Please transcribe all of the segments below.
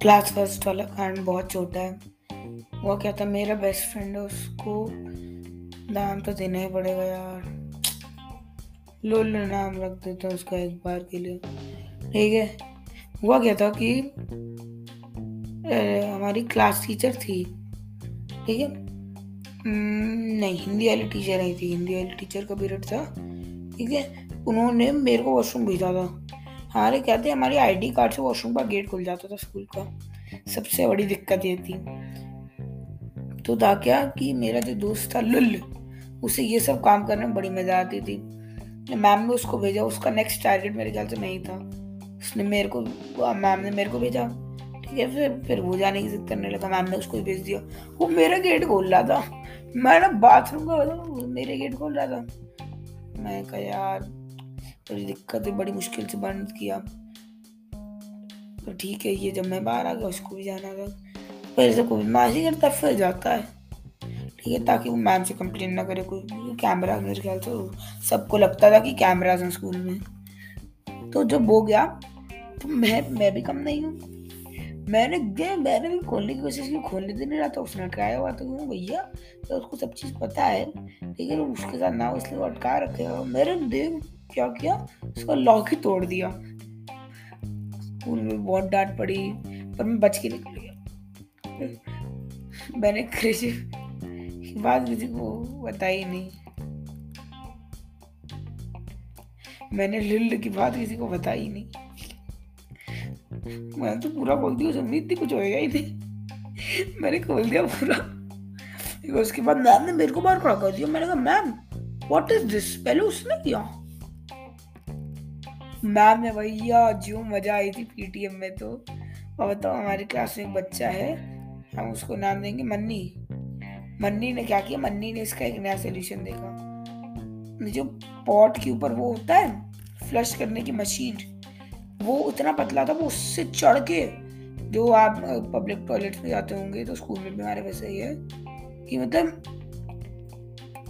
Class first वाला कांड बहुत छोटा है। वो क्या था, मेरा बेस्ट फ्रेंड है, उसको नाम तो देना ही पड़ेगा यार। लोल नाम रख देता हूँ उसका एक बार के लिए। ठीक है। हुआ क्या था कि हमारी क्लास टीचर थी। ठीक है। नहीं, हिंदी वाली टीचर आई थी। हिंदी वाली टीचर का पीरियड था। ठीक है? उन्होंने मेरे को वॉशरूम भेजा था। हमारे कहते हमारी आईडी कार्ड से वॉशरूम का गेट खुल जाता था स्कूल का। सबसे बड़ी दिक्कत ये थी। तो था क्या कि मेरा जो दोस्त था लुल, उसे ये सब काम करने में बड़ी मज़ा आती थी। मैम ने उसको भेजा, उसका नेक्स्ट टारगेट मेरे ख्याल से नहीं था। उसने मेरे को मैम ने मेरे को भेजा। ठीक है, फिर फिर वो जाने की जिद करने लगा। मैम ने उसको भेज दिया। वो मेरा गेट खोल रहा था। मैं ना बाथरूम का, मेरे गेट खोल रहा था। मैं कहा, यार, बड़ी दिक्कत है, बड़ी मुश्किल से बंद किया तो ठीक है, ये जब मैं बाहर आ गया, उसको भी जाना था। पहले से कोई मासी करता, फिर जाता है। ठीक है, ताकि वो मैम से कंप्लेन ना करे कोई। कैमरा मेरे ख्याल से सबको लगता था कि कैमराज हैं स्कूल में। तो जब वो गया तो मैं मैं भी कम नहीं हूँ। मैंने गए, मैंने भी खोलने की कोशिश की, खोलने दे नहीं रहा था, उसने अटकाया हुआ तो क्यों भैया तो उसको सब चीज़ पता है है उसके साथ ना इसलिए अटका रखे मेरे देव क्या किया, उसका लॉक ही तोड़ दिया। स्कूल में बहुत डांट पड़ी, पर मैं बच के निकल गया। मैंने कृषि की बात किसी को बताई नहीं। मैंने लिल्ल की बात किसी को बताई नहीं। मैं तो पूरा बोल दिया उम्मीद थी कुछ होएगा ही नहीं मैंने खोल दिया पूरा। उसके बाद मैम ने मेरे को बार खड़ा कर दिया। मैंने कहा, मैम व्हाट इज़ दिस पहले उसने किया? मैम ने भैया जो मज़ा आई थी पीटीएम में तो। और बताओ, हमारी क्लास में एक बच्चा है, हम उसको नाम देंगे मन्नी। मन्नी ने क्या किया? मन्नी ने इसका एक नया सोल्यूशन देखा। जो पॉट के ऊपर वो होता है फ्लश करने की मशीन वो उतना पतला था, वो उससे चढ़ के जो आप पब्लिक टॉयलेट में जाते होंगे तो स्कूल में भी हमारे वैसे ही है कि मतलब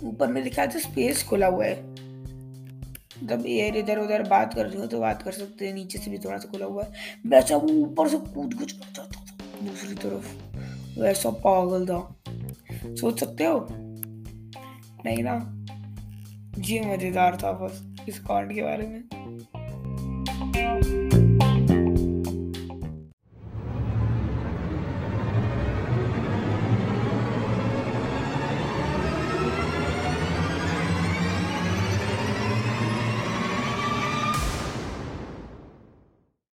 ऊपर में ख्याल से स्पेस खुला हुआ है। मतलब एयर इधर उधर बात कर रही हो तो बात कर सकते हैं, नीचे से भी थोड़ा सा खुला हुआ है। वैसा वो ऊपर से कूद कुछ जाता था, दूसरी तरफ़। वैसा पागल था। सोच सकते हो? नहीं ना? जी मज़ेदार था बस, इस कांड के बारे में.